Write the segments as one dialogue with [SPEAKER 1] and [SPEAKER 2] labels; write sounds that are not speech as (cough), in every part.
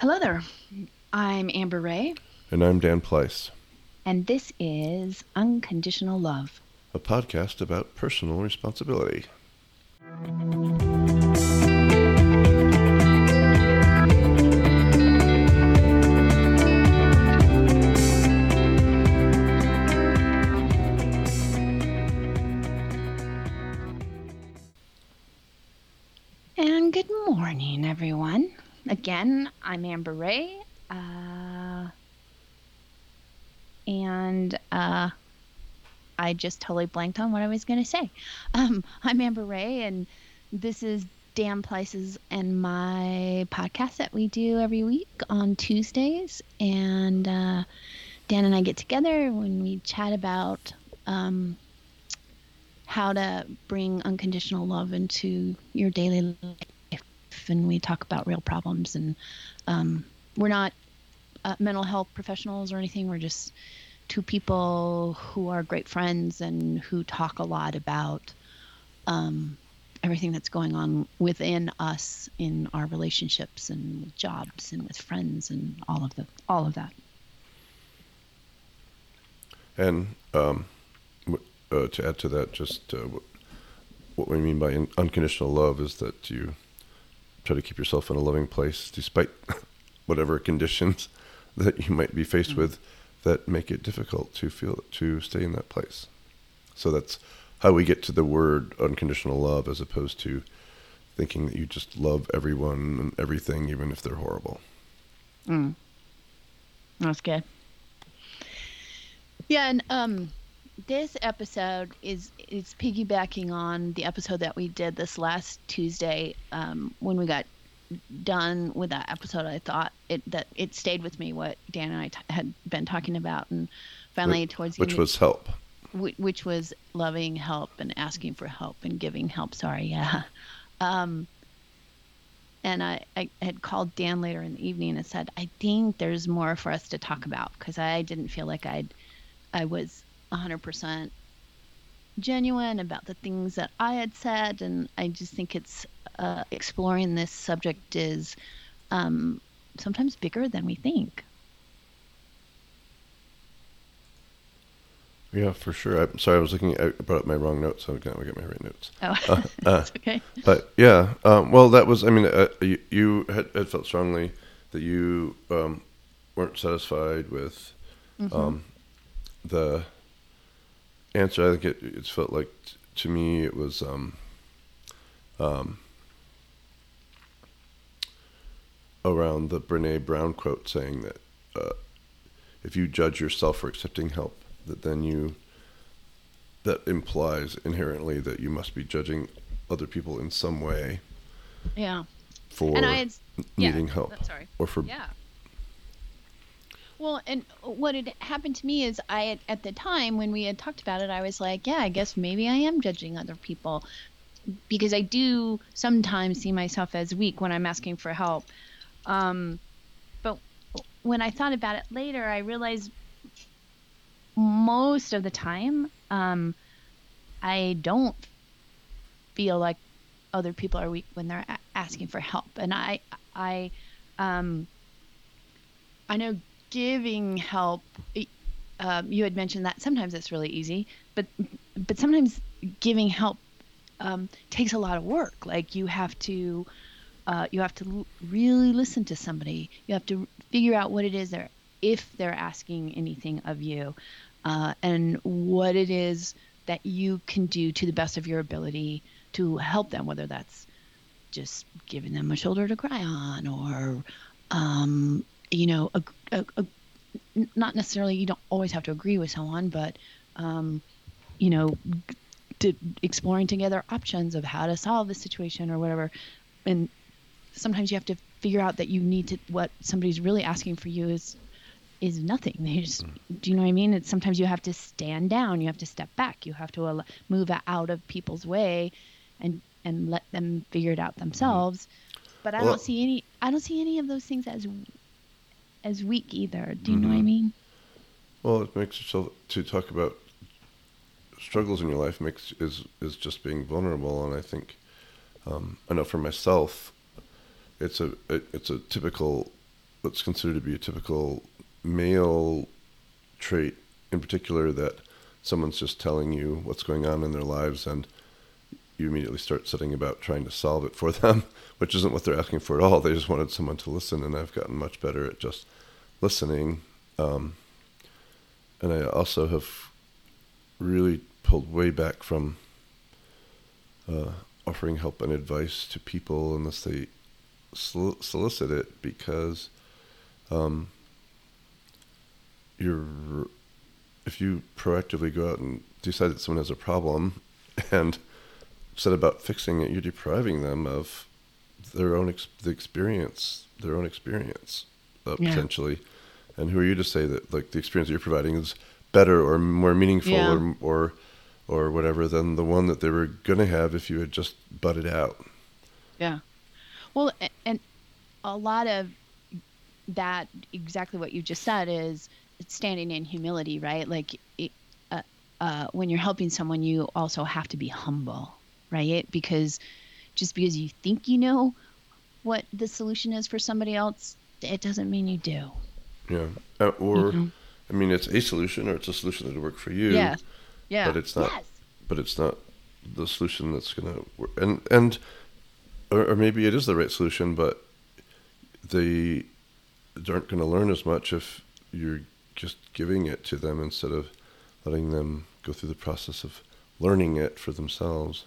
[SPEAKER 1] Hello there. I'm Amber Ray,
[SPEAKER 2] And I'm Dan Pleiss,
[SPEAKER 1] and this is Unconditional Love.
[SPEAKER 2] a podcast about personal responsibility.
[SPEAKER 1] Again, I'm Amber Ray. Uh, and uh, I just totally blanked on what I was going to say. (laughs) Um, I'm Amber Ray, and this is Dan Places and my podcast that we do every week on Tuesdays. And uh, Dan and I get together when we chat about um, how to bring unconditional love into your daily life. And we talk about real problems. And um, we're not uh, mental health professionals or anything. We're just two people who are great friends and who talk a lot about um, everything that's going on within us in our relationships and with jobs and with friends and all of the all of that.
[SPEAKER 2] And um, uh, to add to that, just uh, what we mean by unconditional love is that you try to keep yourself in a loving place despite (laughs) whatever conditions (laughs) that you might be faced with that make it difficult to feel to stay in that place. So that's how we get to the word unconditional love as opposed to thinking that you just love everyone and everything even if they're horrible.
[SPEAKER 1] Mm. That's good. Yeah, and um, this episode is is piggybacking on the episode that we did this last Tuesday um, when we got done with that episode. I thought it that it stayed with me what Dan and I t- had been talking about, and finally
[SPEAKER 2] Which-
[SPEAKER 1] towards the
[SPEAKER 2] which was help.
[SPEAKER 1] whi- which was loving help and asking for help and giving help. Sorry, yeah. (laughs) Um, and I, I had called Dan later in the evening and said, I think there's more for us to talk about because I didn't feel like I'd, I was 100% genuine about the things that I had said. And I just think it's uh, exploring this subject is um, sometimes bigger than we think.
[SPEAKER 2] Yeah, for sure. I'm sorry, I was looking. I brought up my wrong notes. So now I get my right notes.
[SPEAKER 1] Oh,
[SPEAKER 2] Uh, (laughs) uh,
[SPEAKER 1] okay.
[SPEAKER 2] But yeah, um, well, that was. I mean, uh, you, you had, had felt strongly that you um, weren't satisfied with um, the answer. I think it, it's felt like t- to me it was. Um, um, around the Brene Brown quote saying that uh, if you judge yourself for accepting help, that then you that implies inherently that you must be judging other people in some way
[SPEAKER 1] Yeah.
[SPEAKER 2] for
[SPEAKER 1] And I had, yeah,
[SPEAKER 2] needing help
[SPEAKER 1] Sorry.
[SPEAKER 2] or for
[SPEAKER 1] Yeah. Well, and what had happened to me is I at the time when we had talked about it, I was like, yeah, I guess maybe I am judging other people because I do sometimes see myself as weak when I'm asking for help. Um, but when I thought about it later, I realized most of the time, um, I don't feel like other people are weak when they're a- asking for help, and I, I, um, I know giving help. Um, you had mentioned that sometimes it's really easy, but but sometimes giving help um, takes a lot of work. Like you have to uh, you have to l- really listen to somebody. You have to figure out what it is they're if they're asking anything of you, uh, and what it is that you can do to the best of your ability to help them. Whether that's just giving them a shoulder to cry on, or um, you know, a, a, a, not necessarily you don't always have to agree with someone, but um, you know, to exploring together options of how to solve the situation or whatever. And sometimes you have to figure out that you need to what somebody's really asking for you is is nothing. They just do you know what I mean? It's sometimes you have to stand down, you have to step back, you have to al- move out of people's way, and and let them figure it out themselves. But I
[SPEAKER 2] Well-
[SPEAKER 1] don't see any. I don't see any of those things as as weak either. Do you know what I mean?
[SPEAKER 2] Well, it makes yourself to talk about struggles in your life makes is is just being vulnerable, and I think um, I know for myself, it's a it, it's a typical what's considered to be a typical male trait, in particular, that someone's just telling you what's going on in their lives and you immediately start sitting about trying to solve it for (laughs) them, which isn't what they're asking for at all. They just wanted someone to listen, and I've gotten much better at just listening. Um, and I also have really pulled way back from uh, offering help and advice to people unless they sol- solicit it because um, you're if you proactively go out and decide that someone has a problem (laughs) and set about fixing it, you're depriving them of their own ex- the experience, their own experience uh,
[SPEAKER 1] Yeah.
[SPEAKER 2] potentially. And who are you to say that like the experience that you're providing is better or more meaningful
[SPEAKER 1] Yeah.
[SPEAKER 2] or or or whatever than the one that they were gonna have if you had just butted out.
[SPEAKER 1] Yeah. Well, and a lot of that, exactly what you just said, is standing in humility, right? Like, it, uh, uh, when you're helping someone, you also have to be humble, right? Because just because you think you know what the solution is for somebody else, it doesn't mean you do.
[SPEAKER 2] Yeah. Uh, or
[SPEAKER 1] Mhm.
[SPEAKER 2] I mean, it's a solution or it's a solution that would work for you.
[SPEAKER 1] Yeah. Yeah.
[SPEAKER 2] But it's not-
[SPEAKER 1] Yes.
[SPEAKER 2] but it's not the solution that's going to work. And and or, or maybe it is the right solution, but they aren't going to learn as much if you're just giving it to them instead of letting them go through the process of learning it for themselves.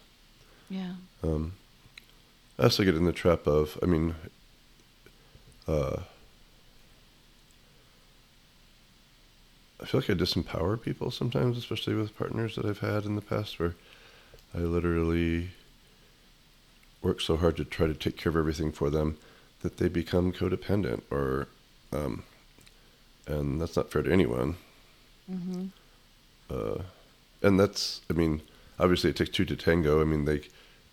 [SPEAKER 1] Yeah.
[SPEAKER 2] Um, I also get in the trap of, I mean, uh, I feel like I disempower people sometimes, especially with partners that I've had in the past, where I literally work so hard to try to take care of everything for them that they become codependent, or, um, and that's not fair to anyone.
[SPEAKER 1] Mm-hmm.
[SPEAKER 2] Uh, and that's, I mean, obviously it takes two to tango. I mean, they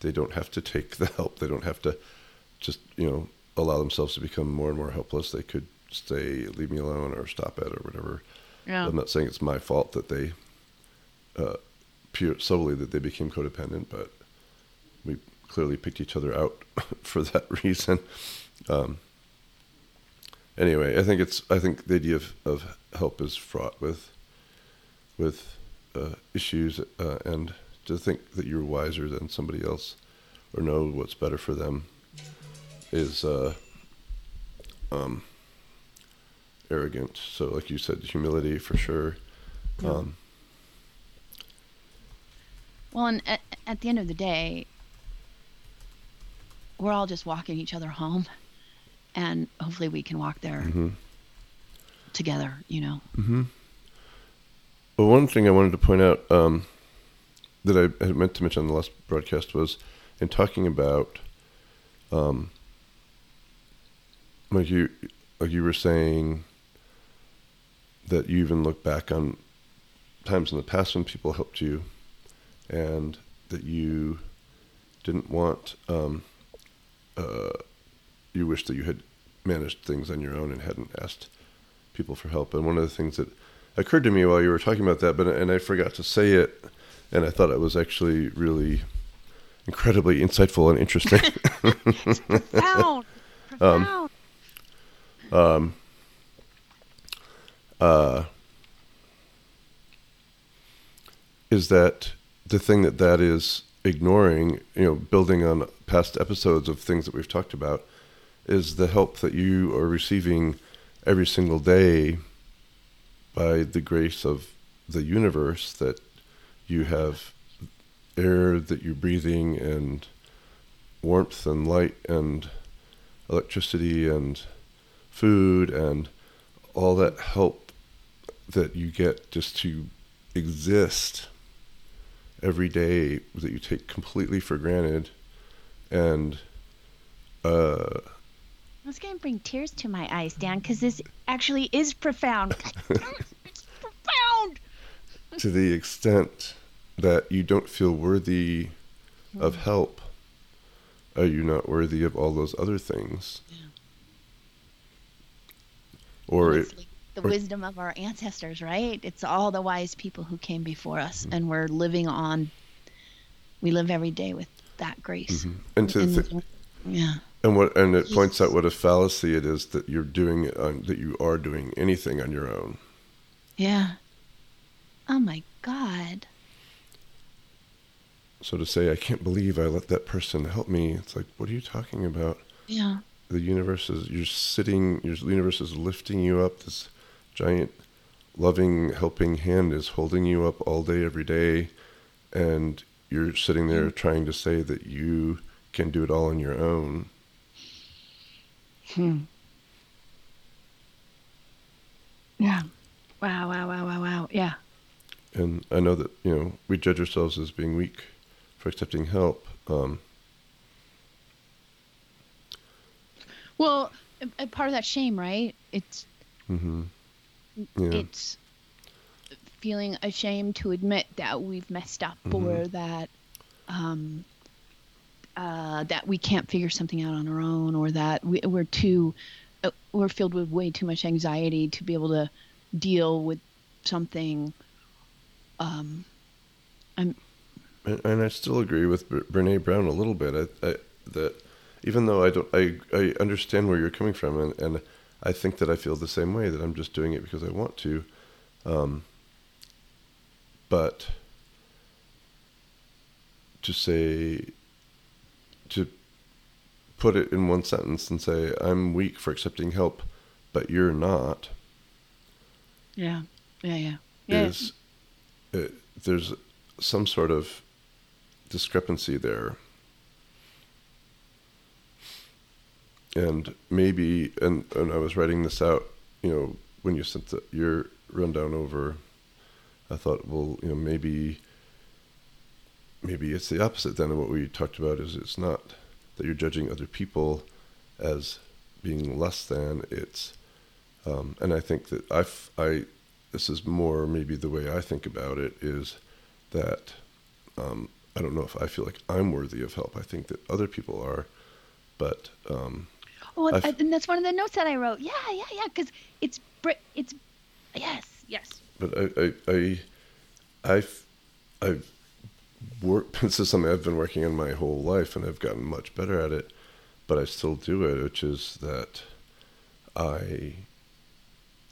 [SPEAKER 2] they don't have to take the help. They don't have to just you know allow themselves to become more and more helpless. They could stay, leave me alone, or stop it, or whatever.
[SPEAKER 1] Yeah.
[SPEAKER 2] I'm not saying it's my fault that they uh, pure solely that they became codependent, but we clearly picked each other out (laughs) for that (laughs) reason. Um, anyway, I think it's I think the idea of, of help is fraught with with uh, issues, uh, and to think that you're wiser than somebody else or know what's better for them is uh, um, arrogant. So, like you said, humility for sure.
[SPEAKER 1] Yeah.
[SPEAKER 2] Um,
[SPEAKER 1] Well, and at, at the end of the day, we're all just walking each other home, and hopefully we can walk there
[SPEAKER 2] mhm.
[SPEAKER 1] together. You know.
[SPEAKER 2] Mm-hmm. Well, one thing I wanted to point out um, that I had meant to mention on the last broadcast was in talking about, um, like you, like you were saying, that you even look back on times in the past when people helped you, and that you didn't want, um, uh, you wish that you had managed things on your own and hadn't asked people for help. And one of the things that occurred to me while you were talking about that, but and I forgot to say it, and I thought it was actually really incredibly insightful and interesting. (laughs)
[SPEAKER 1] Profound. (laughs) Profound.
[SPEAKER 2] um, uh, is that the thing that that is ignoring, you know, building on past episodes of things that we've talked about, is the help that you are receiving every single day by the grace of the universe that you have air that you're breathing and warmth and light and electricity and food and all that help that you get just to exist every day that you take completely for granted and uh
[SPEAKER 1] going to bring tears to my eyes, Dan, because this actually is profound. (laughs) it's profound.
[SPEAKER 2] to the extent that you don't feel worthy of help are you not worthy of all those other things
[SPEAKER 1] Yeah.
[SPEAKER 2] or it,
[SPEAKER 1] like the
[SPEAKER 2] or-
[SPEAKER 1] wisdom of our ancestors, right? It's all the wise people who came before us,
[SPEAKER 2] Mm-hmm.
[SPEAKER 1] and we're living on. We live every day with that grace.
[SPEAKER 2] Mhm. and to
[SPEAKER 1] the- yeah.
[SPEAKER 2] And what and it points out what a fallacy it is that you're doing it on, that you are doing anything on your own.
[SPEAKER 1] Yeah. Oh my God.
[SPEAKER 2] So to say I can't believe I let that person help me, it's like what are you talking about?
[SPEAKER 1] Yeah.
[SPEAKER 2] The universe is you're sitting your universe is lifting you up this giant loving helping hand is holding you up all day every day and you're sitting there
[SPEAKER 1] Mm.
[SPEAKER 2] trying to say that you can do it all on your own.
[SPEAKER 1] Hmm. Yeah. Wow, wow, wow, wow, wow. Yeah.
[SPEAKER 2] And I know that, you know, we judge ourselves as being weak for accepting help. Um,
[SPEAKER 1] Well, part of that shame, right? It's
[SPEAKER 2] hmm Yeah.
[SPEAKER 1] it's feeling ashamed to admit that we've messed up
[SPEAKER 2] Mhm.
[SPEAKER 1] or that um uh that we can't figure something out on our own or that we, we're too uh, we're filled with way too much anxiety to be able to deal with something um I'm
[SPEAKER 2] And, and I still agree with Brene Brown a little bit. I, I, that even though I don't, I, I understand where you're coming from, and, and I think that I feel the same way. That I'm just doing it because I want to. Um, but to say, to put it in one sentence and say, "I'm weak for accepting help, but you're not,"
[SPEAKER 1] yeah yeah yeah yeah
[SPEAKER 2] is uh, there's some sort of discrepancy there. And maybe, and, and I was writing this out, you know, when you sent the, your rundown over, I thought, well, you know, maybe, maybe it's the opposite then of what we talked about is it's not that you're judging other people as being less than, it's, um, and I think that I've, I, this is more maybe the way I think about it is that um, I don't know if I feel like I'm worthy of help. I think that other people are, but um,
[SPEAKER 1] Oh, and,
[SPEAKER 2] I've-
[SPEAKER 1] and that's one of the notes that I wrote. Yeah, yeah, yeah. Because it's It's yes, yes.
[SPEAKER 2] but I, I, I, I've, I've worked. (laughs) This is something I've been working on my whole life, and I've gotten much better at it. But I still do it, which is that I,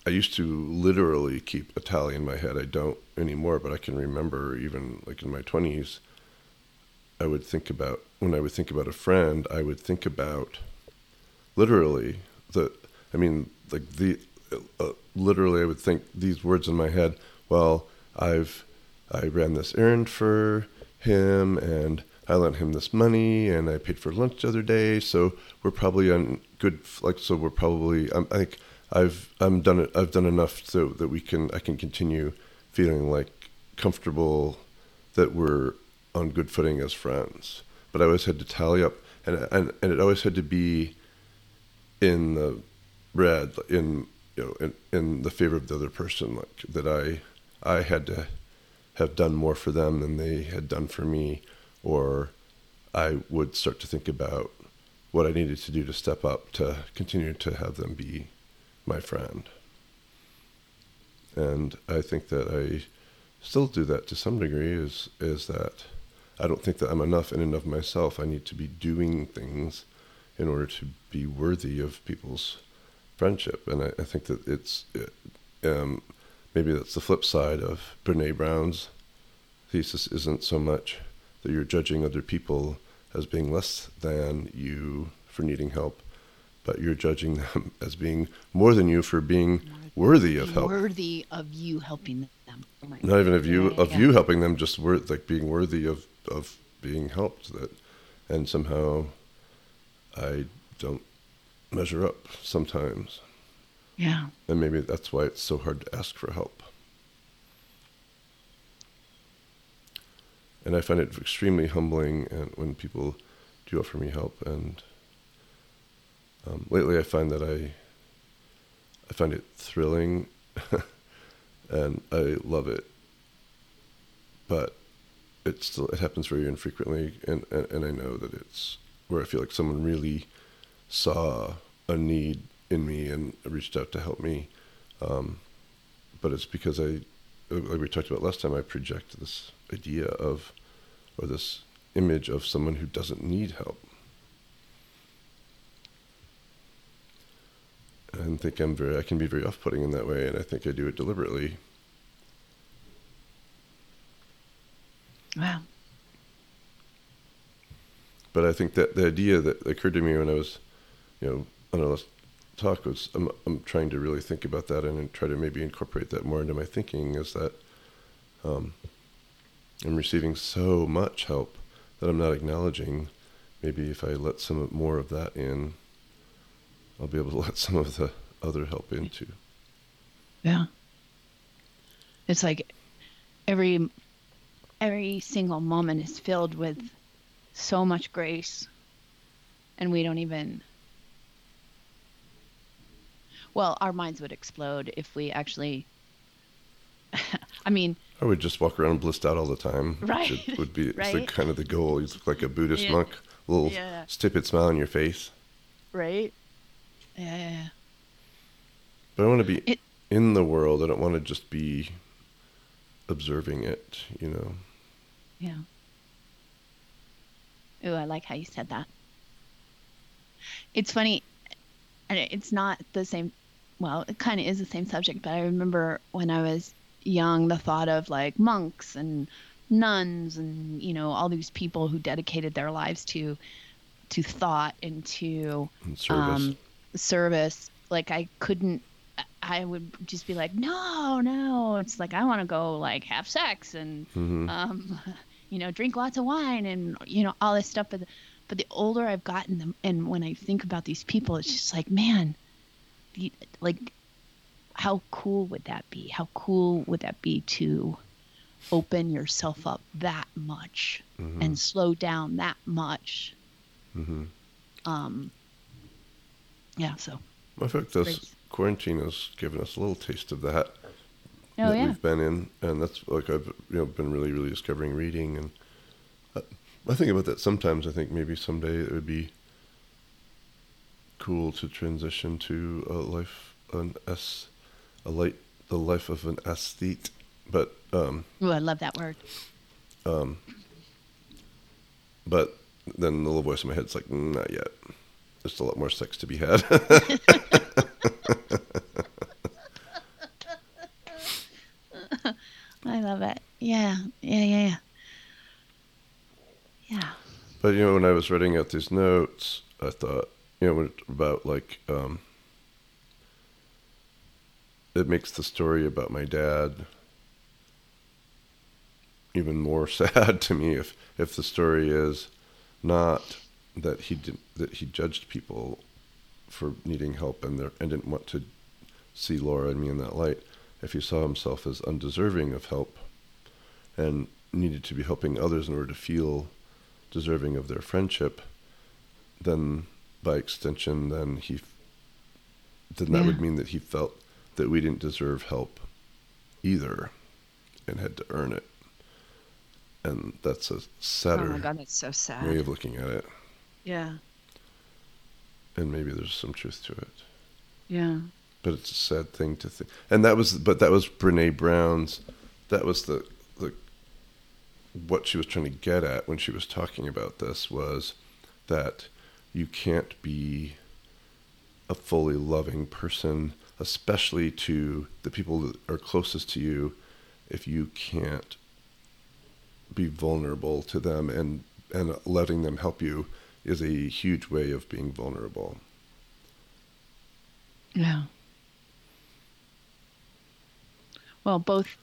[SPEAKER 2] I used to literally keep a tally in my head. I don't anymore, but I can remember even like in my twenties. I would think about when I would think about a friend, I would think about literally the. I mean, like the uh, literally, I would think these words in my head. Well, I've I ran this errand for him, and I lent him this money, and I paid for lunch the other day. So we're probably on good. Like, so we're probably. I'm, like I've I'm done it. I've done enough so that we can. I can continue feeling like comfortable that we're on good footing as friends. But I always had to tally up, and and and it always had to be in the red, in you know, in, in the favor of the other person, like that I I had to have done more for them than they had done for me, or I would start to think about what I needed to do to step up to continue to have them be my friend. And I think that I still do that to some degree is is that I don't think that I'm enough in and of myself. I need to be doing things in order to be worthy of people's friendship. And I, I think that it's it, um, maybe that's the flip side of Brene Brown's thesis isn't so much that you're judging other people as being less than you for needing help, but you're judging them (laughs) as being more than you for being worthy of help.
[SPEAKER 1] Worthy of you helping them. Oh
[SPEAKER 2] Not even of you of
[SPEAKER 1] yeah.
[SPEAKER 2] you helping them, just wor- like being worthy of of being helped. That, and somehow, I don't measure up sometimes,
[SPEAKER 1] Yeah.
[SPEAKER 2] and maybe that's why it's so hard to ask for help. And I find it extremely humbling, and when people do offer me help, and um, lately I find that I I find it thrilling, (laughs) and I love it. But it still it happens very infrequently, and, and and I know that it's where I feel like someone really saw a need in me and reached out to help me. Um, but it's because I, like we talked about last time, I project this idea of, or this image of someone who doesn't need help. and think I'm very I can be very off-putting in that way, and I think I do it deliberately.
[SPEAKER 1] Wow.
[SPEAKER 2] But I think that the idea that occurred to me when I was, you know, on our last talk was I'm I'm trying to really think about that and try to maybe incorporate that more into my thinking is that um, I'm receiving so much help that I'm not acknowledging. Maybe if I let some more of that in, I'll be able to (laughs) let some of the other help into.
[SPEAKER 1] Yeah. It's like every every single moment is filled with so much grace and we don't even well our minds would explode if we actually (laughs) i mean
[SPEAKER 2] I would just walk around blissed out all the time.
[SPEAKER 1] Right.
[SPEAKER 2] Which would be the (laughs) kind of the goal. You look like a Buddhist
[SPEAKER 1] Yeah.
[SPEAKER 2] monk, little
[SPEAKER 1] Yeah.
[SPEAKER 2] stupid smile on your face.
[SPEAKER 1] right yeah yeah, yeah.
[SPEAKER 2] But I want to be
[SPEAKER 1] It-
[SPEAKER 2] in the world. I don't want to just be observing it, you know.
[SPEAKER 1] Yeah. Ooh, I like how you said that. It's funny, and it's not the same. Well, it kind of is the same subject, but I remember when I was young, the thought of like monks and nuns and you know all these people who dedicated their lives to to thought and to
[SPEAKER 2] And service.
[SPEAKER 1] um, service. Like I couldn't. I would just be like, no, no. It's like I want to go like have sex and
[SPEAKER 2] Mhm.
[SPEAKER 1] um, (laughs) you know, drink lots of wine and you know all this stuff. But the, but the older I've gotten, the, and when I think about these people, it's just like, man, the, like, how cool would that be? How cool would that be to open yourself up that much
[SPEAKER 2] Mhm.
[SPEAKER 1] and slow down that much?
[SPEAKER 2] Mhm.
[SPEAKER 1] Um, yeah. So.
[SPEAKER 2] I think
[SPEAKER 1] Great.
[SPEAKER 2] Quarantine has given us a little taste of that
[SPEAKER 1] Oh
[SPEAKER 2] that
[SPEAKER 1] yeah.
[SPEAKER 2] we've been in, and that's like I've you know been really really discovering reading, and I, I think about that sometimes. I think maybe someday it would be cool to transition to a life an s a light the life of an aesthete, but um
[SPEAKER 1] Ooh, I love that word.
[SPEAKER 2] um but then the little voice in my head's like "Mm, not yet. There's a lot more sex to be had. (laughs) (laughs) (laughs)
[SPEAKER 1] I love it. Yeah. Yeah. Yeah. Yeah. Yeah.
[SPEAKER 2] But you know, when I was writing out these notes, I thought, you know, about like, um, it makes the story about my dad even more (laughs) sad to me if if the story is not that he did that he judged people for needing help and there and didn't want to see Laura and me in that light. If he saw himself as undeserving of help and needed to be helping others in order to feel deserving of their friendship, then by extension, then he, then that would mean that he felt that we didn't deserve help either, and had to earn it. And that's a
[SPEAKER 1] Oh
[SPEAKER 2] sadder
[SPEAKER 1] my God, that's so sad.
[SPEAKER 2] way of looking at it.
[SPEAKER 1] Yeah.
[SPEAKER 2] And maybe there's some truth to it,
[SPEAKER 1] Yeah.
[SPEAKER 2] but it's a sad thing to think. And that was, but that was Brene Brown's. That was the the what she was trying to get at when she was talking about this was that you can't be a fully loving person, especially to the people that are closest to you, if you can't be vulnerable to them and and letting them help you is a huge way of being vulnerable.
[SPEAKER 1] Yeah. Well, both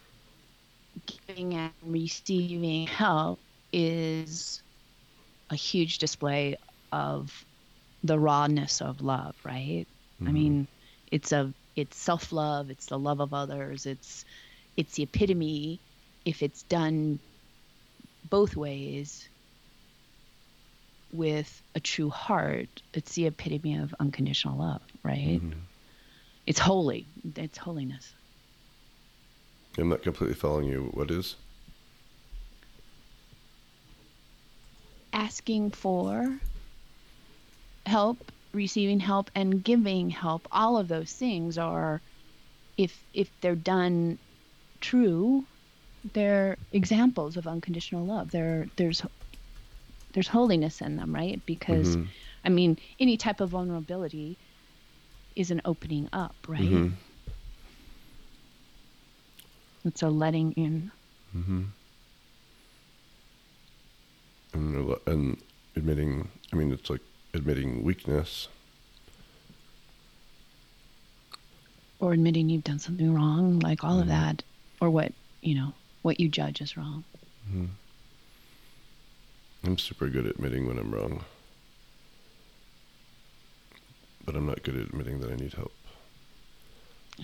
[SPEAKER 1] giving and receiving help is a huge display of the rawness of love, right? I
[SPEAKER 2] Mhm.
[SPEAKER 1] mean, it's a it's self-love, it's the love of others, it's it's the epitome if it's done both ways with a true heart, it's the epitome of unconditional love, right?
[SPEAKER 2] Mhm.
[SPEAKER 1] It's holy. It's holiness.
[SPEAKER 2] I'm not completely following you. What is?
[SPEAKER 1] Asking for help, receiving help, and giving help. All of those things are, if if they're done true, they're examples of unconditional love. There there's there's holiness in them, right? Because
[SPEAKER 2] Mhm.
[SPEAKER 1] I mean, any type of vulnerability is an opening up, right?
[SPEAKER 2] Mhm.
[SPEAKER 1] It's a letting in.
[SPEAKER 2] Mm-hmm. And, and admitting, I mean, it's like admitting weakness.
[SPEAKER 1] or admitting you've done something wrong, like all of
[SPEAKER 2] Mhm.
[SPEAKER 1] that, or what you know, what you judge as wrong.
[SPEAKER 2] hmm I'm super good at admitting when I'm wrong. But I'm not good at admitting that I need help.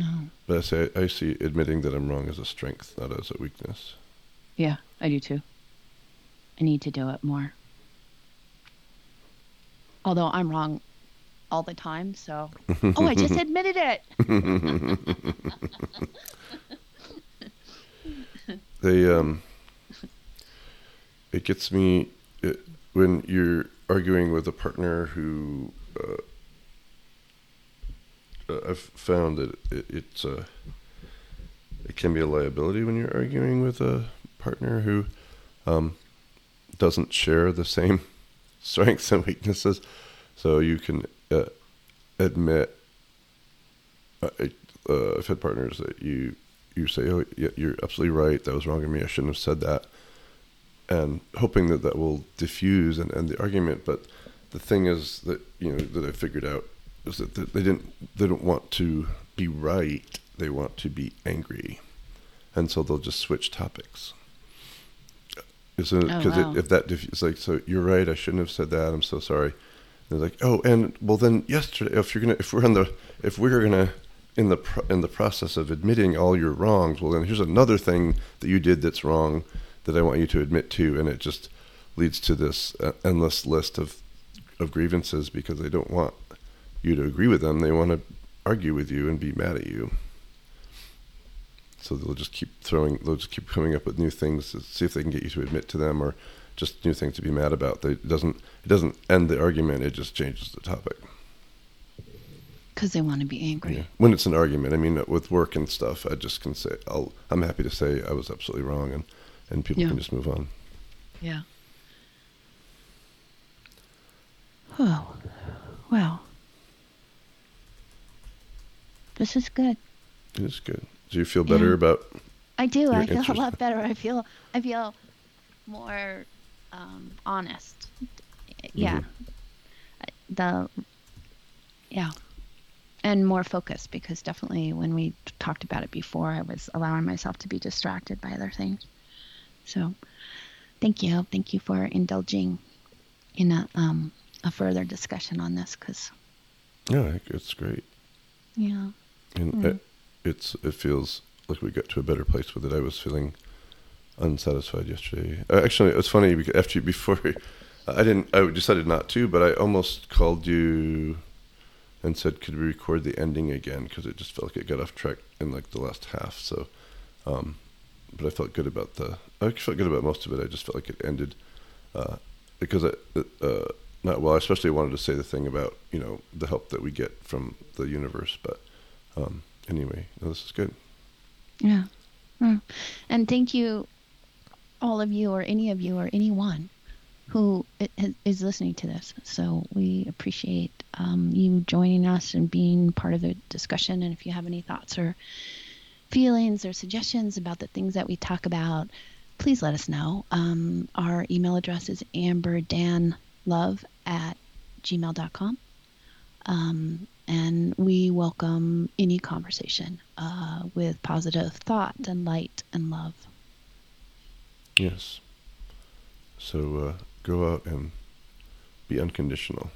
[SPEAKER 1] Oh,
[SPEAKER 2] But I say I see admitting that I'm wrong as a strength, not as a weakness.
[SPEAKER 1] yeah, I do too. I need to do it more. Although I'm wrong all the time, so (laughs) oh, I just admitted it. (laughs)
[SPEAKER 2] they um it gets me it, when you're arguing with a partner who uh, uh, I've found that it, it's uh, it can be a liability when you're arguing with a partner who um, doesn't share the same (laughs) strengths and weaknesses. So you can uh, admit. Uh, uh, I've had partners that you you say, "Oh, yeah, you're absolutely right. That was wrong of me. I shouldn't have said that," and hoping that that will diffuse and end the argument. But the thing is that you know that I figured out is that they didn't they don't want to be right. They want to be angry, and so they'll just switch topics. Isn't?
[SPEAKER 1] Oh,
[SPEAKER 2] Because
[SPEAKER 1] wow.
[SPEAKER 2] if that diff- it's like, so you're right. I shouldn't have said that. I'm so sorry. They're like, oh, and well, then yesterday, if you're gonna, if we're on the, if we're gonna, in the pro- in the process of admitting all your wrongs, well, then here's another thing that you did that's wrong that I want you to admit to, and it just leads to this uh, endless list of of grievances because they don't want you to agree with them. They want to argue with you and be mad at you. So they'll just keep throwing, they'll just keep coming up with new things to see if they can get you to admit to them, or just new things to be mad about. They, it doesn't it doesn't end the argument. It just changes the topic.
[SPEAKER 1] Because they want to be angry.
[SPEAKER 2] Yeah. When it's an argument, I mean, with work and stuff, I just can say, I'll, I'm happy to say I was absolutely wrong, and and people
[SPEAKER 1] Yeah.
[SPEAKER 2] can just move on.
[SPEAKER 1] Yeah. Oh, well. This is good.
[SPEAKER 2] It is good. Do you feel better
[SPEAKER 1] Yeah.
[SPEAKER 2] about?
[SPEAKER 1] I do.
[SPEAKER 2] You're
[SPEAKER 1] I feel a lot better. I feel. I feel more um, honest. Yeah. The. Yeah. And more focused because definitely when we t- talked about it before, I was allowing myself to be distracted by other things. So, thank you. Thank you for indulging in a um a further discussion on this because
[SPEAKER 2] Yeah, it's great,
[SPEAKER 1] yeah.
[SPEAKER 2] and
[SPEAKER 1] Mm.
[SPEAKER 2] it, it's it feels like we got to a better place with it. I was feeling unsatisfied yesterday. Uh, Actually, it was funny because after you, (laughs) before I didn't, I decided not to, but I almost called you and said, "Could we record the ending again?" Because it just felt like it got off track in like the last half. So, um, but I felt good about the. I felt good about most of it. I just felt like it ended uh, because I, uh, not well. I especially wanted to say the thing about you know the help that we get from the universe. But um, anyway, no, this is good.
[SPEAKER 1] Yeah. Mm. And thank you, all of you, or any of you, or anyone who is listening to this. So we appreciate um, you joining us and being part of the discussion. And if you have any thoughts or feelings or suggestions about the things that we talk about, please let us know. Um, our email address is amberdanlove at gmail.com. Um, and we welcome any conversation uh, with positive thought and light and love.
[SPEAKER 2] Yes. So uh, go out and be unconditional.